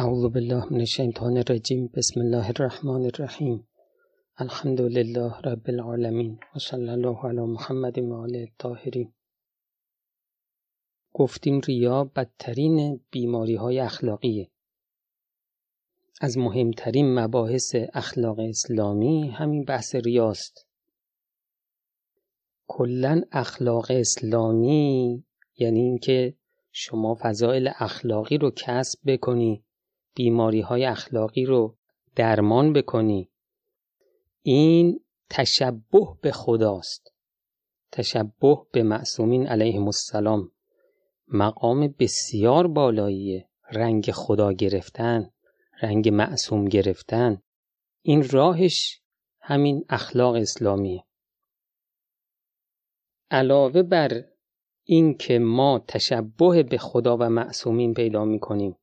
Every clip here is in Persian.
اعوذ بالله من الشیطان الرجیم بسم الله الرحمن الرحیم الحمد لله رب العالمین و صلی الله علی محمد و آله الطاهرین گفتیم ریا بدترین بیماری های اخلاقیه. از مهمترین مباحث اخلاق اسلامی همین بحث ریاست. کلا اخلاق اسلامی یعنی اینکه شما فضائل اخلاقی رو کسب بکنی. بیماری های اخلاقی رو درمان بکنی. این تشبه به خداست. تشبه به معصومین علیهم السلام. مقام بسیار بالاییه. رنگ خدا گرفتن رنگ معصوم گرفتن. این راهش همین اخلاق اسلامیه. علاوه بر این که ما تشبه به خدا و معصومین پیدا می‌کنیم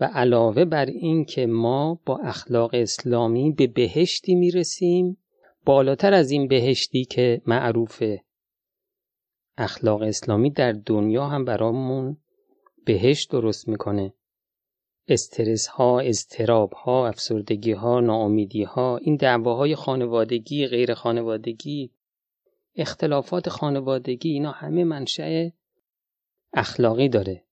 و علاوه بر این که ما با اخلاق اسلامی به بهشتی می‌رسیم بالاتر از این بهشتی که معروفه اخلاق اسلامی در دنیا هم برامون بهشت درست می‌کنه. استرس ها، استراب ها، افسردگی ها، ناامیدی ها، این دعواهای خانوادگی، غیر خانوادگی، اختلافات خانوادگی اینا همه منشأ اخلاقی داره.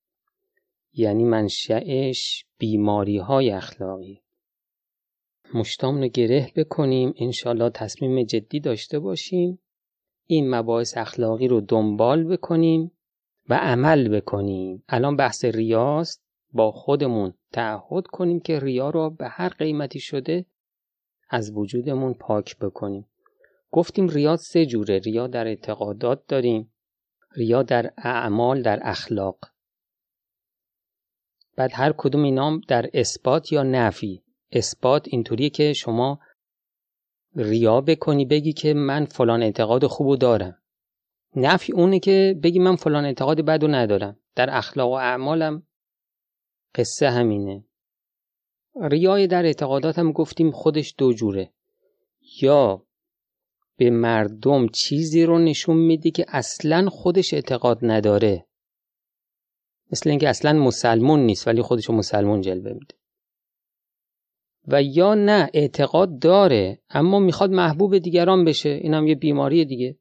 یعنی منشأش بیماری های اخلاقی. مشتام رو گره بکنیم انشالله تصمیم جدی داشته باشیم این مباحث اخلاقی رو دنبال بکنیم و عمل بکنیم. الان بحث ریاست با خودمون تعهد کنیم که ریا رو به هر قیمتی شده از وجودمون پاک بکنیم. گفتیم ریا سه جوره ریا در اعتقادات داریم ریا در اعمال در اخلاق. بعد هر کدوم اینام در اثبات یا نفی. اثبات اینطوریه که شما ریا بکنی بگی که من فلان اعتقاد خوبو دارم. نفی اونه که بگی من فلان اعتقاد بدو ندارم. در اخلاق و اعمالم قصه همینه. ریای در اعتقادات هم گفتیم خودش دو جوره. یا به مردم چیزی رو نشون میدی که اصلا خودش اعتقاد نداره. مثل اینکه اصلا مسلمون نیست ولی خودشو مسلمون جلوه میده. و یا نه اعتقاد داره اما می‌خواد محبوب دیگران بشه. این هم یه بیماری دیگه.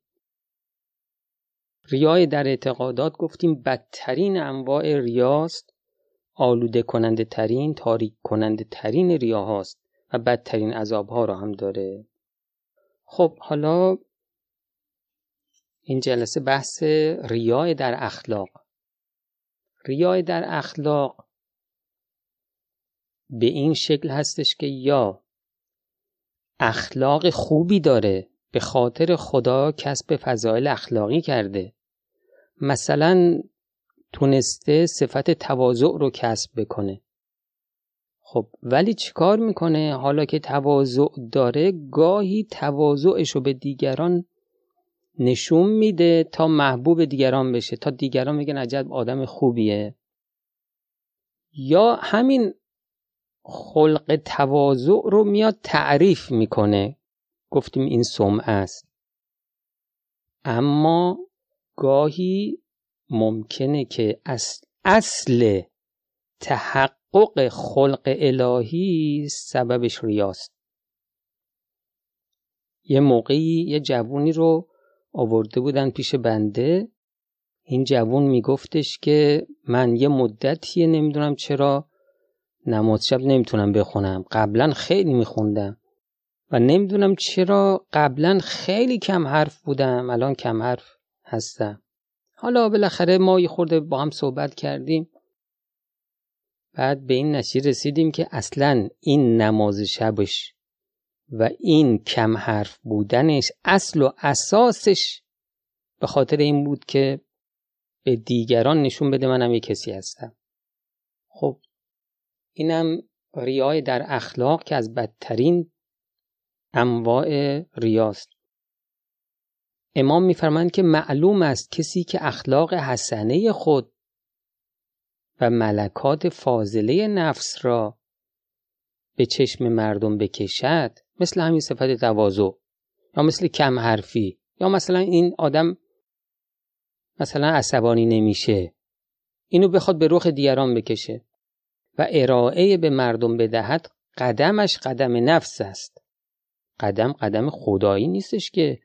ریای در اعتقادات گفتیم بدترین انواع ریاست آلوده کننده ترین تاریک کننده ترین ریاهاست و بدترین عذاب ها را هم داره. خب حالا این جلسه بحث ریای در اخلاق. ریای در اخلاق به این شکل هستش که یا اخلاق خوبی داره به خاطر خدا کسب فضایل اخلاقی کرده. مثلا تونسته صفت تواضع رو کسب بکنه. خب ولی چیکار می‌کنه؟ حالا که تواضع داره گاهی تواضعش رو به دیگران نشون میده تا محبوب دیگران بشه. تا دیگران میگن عجب آدم خوبیه. یا همین خلق تواضع رو میاد تعریف می‌کنه. گفتیم این سمعه است. اما گاهی ممکنه که اصل, اصل تحقق خلق الهی سببش ریاست. یه موقعی یه جوونی رو آورده بودن پیش بنده. این جوون میگفتش که من یه مدتیه نمی‌دونم چرا نماز شب نمی‌تونم بخونم. قبلا خیلی میخوندم و نمی‌دونم چرا قبلا خیلی کم حرف بودم. الان کم حرف هستم. حالا بالاخره ما یه خورده با هم صحبت کردیم. بعد به این نتیجه رسیدیم که اصلا این نماز شبش و این کم حرف بودنش اصل و اساسش به خاطر این بود که به دیگران نشون بده منم یه کسی هستم. خب اینم ریای در اخلاق که از بدترین انواع ریاست. امام میفرمند که معلوم است کسی که اخلاق حسنه خود و ملکات فاضله نفس را به چشم مردم بکشد مثل همین صفت تواضع یا مثل کم حرفی یا مثلا این آدم مثلا عصبانی نمیشه. اینو بخواد به رخ دیگران بکشه و ارائه به مردم بدهد قدمش قدم نفس است. قدم قدم خدایی نیستش که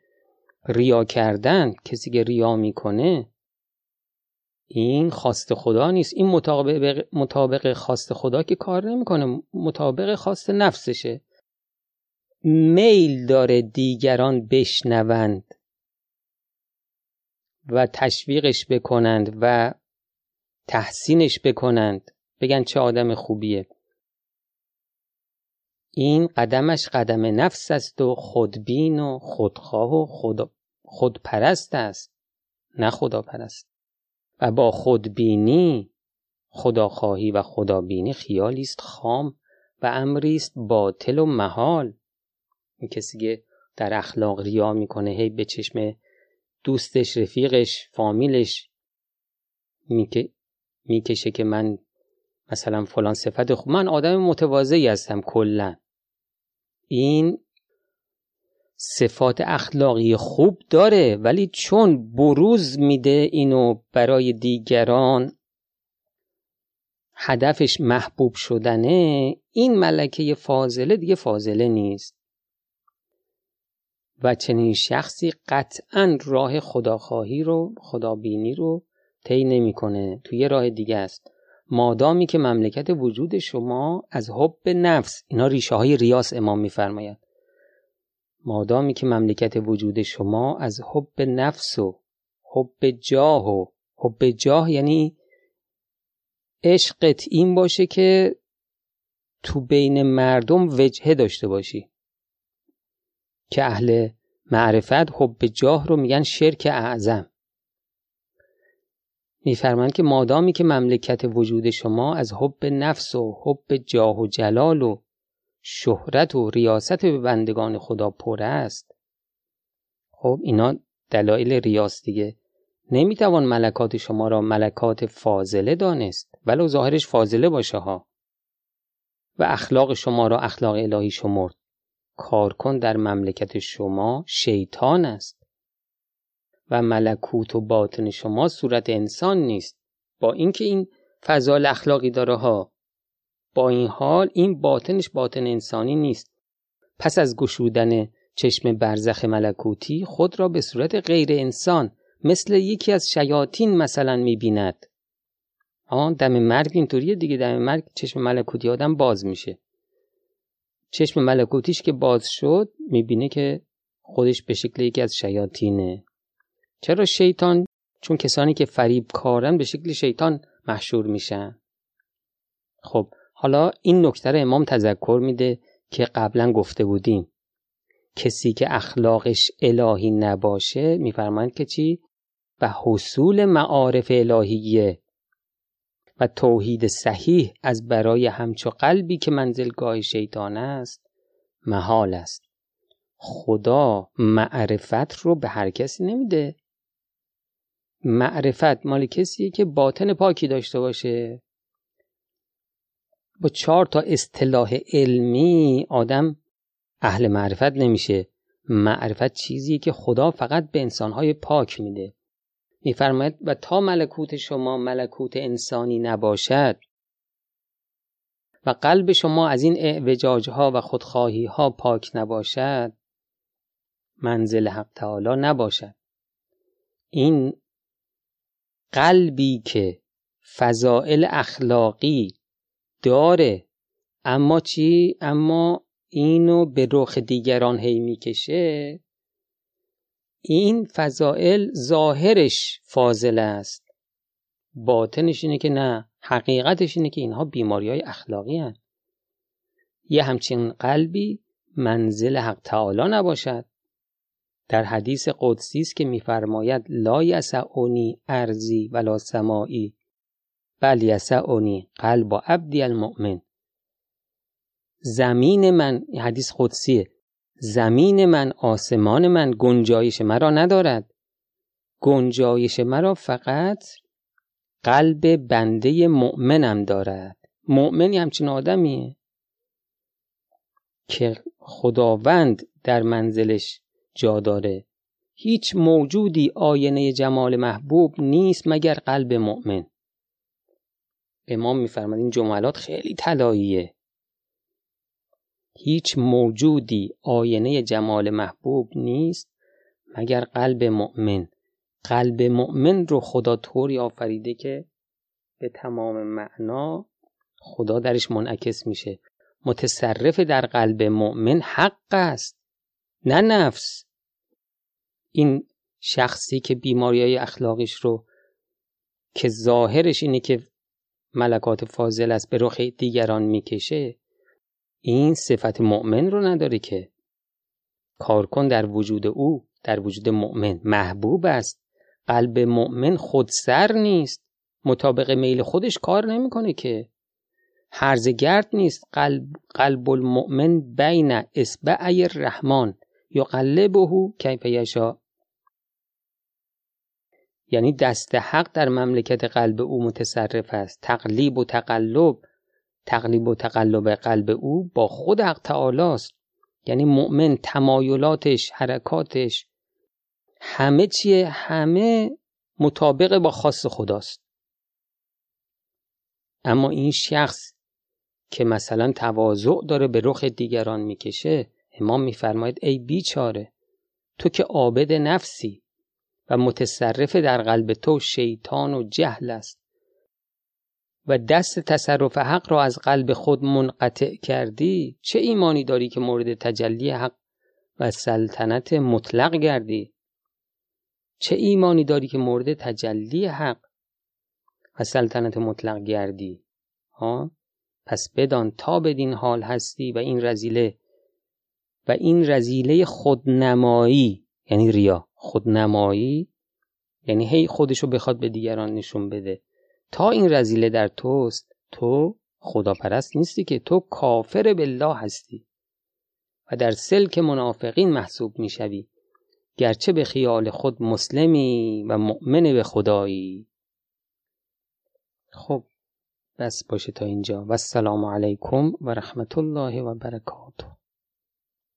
ریا کردن کسی که ریا می‌کنه. این خواست خدا نیست. این مطابق, مطابق خواست خدا که کار نمی‌کنه. مطابق خواست نفسشه. میل داره دیگران بشنوند و تشویقش بکنند و تحسینش بکنند. بگن چه آدم خوبیه. این قدمش قدم نفس است و خودبین و خودخواه و خود خودپرست است نه خداپرست. و با خودبینی خداخواهی و خدابینی خیالی است خام و امری است باطل و محال. این کسی که در اخلاق ریا می‌کنه هی به چشم دوستش رفیقش فامیلش می‌کشه که من مثلا فلان صفت خوب من آدم متواضعی هستم کلا. این صفات اخلاقی خوب داره ولی چون بروز میده اینو برای دیگران هدفش محبوب شدنه این ملکه فاضله دیگه فاضله نیست. و چنین شخصی قطعا راه خداخواهی رو خدابینی رو طی نمی‌کنه. تو یه راه دیگه است. مادامی که مملکت وجود شما از حب نفس اینا ریشه های ریاس امام میفرماید. مادامی که مملکت وجود شما از حب نفس و حب جاه و حب جاه یعنی عشقت این باشه که تو بین مردم وجهه داشته باشی. که اهل معرفت حب جاه رو میگن شرک اعظم. میفرمایند که مادامی که مملکت وجود شما از حب نفس و حب جاه و جلال و شهرت و ریاست به بندگان خدا پر است. خب اینا دلایل ریاست دیگه. نمی‌توان ملکات شما را ملکات فاضله دانست ولو ظاهرش فاضله باشه ها. و اخلاق شما را اخلاق الهی شمرد. کار کن در مملکت شما شیطان است. و ملکوت و باطن شما صورت انسان نیست. با اینکه این فضال اخلاقی داره ها. با این حال این باطنش باطن انسانی نیست. پس از گشودن چشم برزخ ملکوتی خود را به صورت غیر انسان مثل یکی از شیاطین مثلا می‌بیند. آن دم مرگ اینطوریه دیگه دم مرگ چشم ملکوتی آدم باز میشه. چشم ملکوتیش که باز شد می‌بینه که خودش به شکل یکی از شیاطینه. چرا شیطان؟ چون کسانی که فریب کارن به شکل شیطان محشور میشن. خب حالا این نکته رو امام تذکر میده که قبلا گفته بودیم. کسی که اخلاقش الهی نباشه میفرمایند که چی؟ و حصول معارف الهیه و توحید صحیح از برای همچو قلبی که منزلگاه شیطان است محال است. خدا معرفت رو به هر کسی نمیده. معرفت مال کسیه که باطن پاکی داشته باشه. با چهار تا اصطلاح علمی آدم اهل معرفت نمیشه. معرفت چیزیه که خدا فقط به انسانهای پاک میده. میفرماید و تا ملکوت شما ملکوت انسانی نباشد و قلب شما از این اعوجاج ها و خودخواهی ها پاک نباشد منزل حق تعالی نباشد. این قلبی که فضائل اخلاقی داره اما چی؟ اما اینو به رخ دیگران هی می‌کشه. این فضائل ظاهرش فاضل است. باطنش اینه که نه حقیقتش اینه که اینها بیماری های اخلاقی هن. یه همچین قلبی منزل حق تعالی نباشد. در حدیث قدسی است که میفرماید لا یسعونی ارزی ولا سماعی بل یسعونی قلب عبدی المؤمن. زمین من حدیث قدسیه. زمین من آسمان من گنجایش مرا ندارد. گنجایش مرا فقط قلب بنده مؤمنم دارد. مؤمنی همچین آدمیه که خداوند در منزلش جا داره. هیچ موجودی آینه جمال محبوب نیست مگر قلب مؤمن. امام میفرماد این جملات خیلی طلاییه. هیچ موجودی آینه جمال محبوب نیست مگر قلب مؤمن. قلب مؤمن رو خدا طوری آفریده که به تمام معنا خدا درش منعکس میشه. متصرف در قلب مؤمن حق است نه نفس. این شخصی که بیماری های اخلاقش رو که ظاهرش اینه که ملکات فاضل است به رخ دیگران می‌کشه این صفت مؤمن رو نداره که. کار کن در وجود او در وجود مؤمن محبوب است. قلب مؤمن خودسر نیست. مطابق میل خودش کار نمی‌کنه که. هرزگرد نیست. قلب, قلب المؤمن بین اسبعی الرحمن. یقلبه کیف یشا یعنی دست حق در مملکت قلب او متصرف است. تقلیب و تقلب. تقلیب و تقلب قلب او با خود حق تعالی است. یعنی مؤمن تمایلاتش حرکاتش همه چیه همه مطابق با خاص خداست. اما این شخص که مثلا تواضع داره به رخ دیگران می‌کشه امام میفرماید ای بیچاره تو که عابد نفسی و متصرف در قلب تو شیطان و جهل است. و دست تصرف حق را از قلب خود منقطع کردی چه ایمانی داری که مورد تجلی حق و سلطنت مطلق گردی؟ چه ایمانی داری که مورد تجلی حق و سلطنت مطلق گردی؟ ها؟ پس بدان تا بدین حال هستی و این رزیله و این رزیله خودنمایی یعنی ریا خودنمایی یعنی هی خودشو بخواد به دیگران نشون بده. تا این رزیله در توست تو خداپرست نیستی که تو کافر بالله هستی. و در سلک منافقین محسوب می‌شوی. گرچه به خیال خود مسلمی و مؤمن به خدایی. خب بس باشه تا اینجا. و السلام علیکم و رحمت الله و برکاته.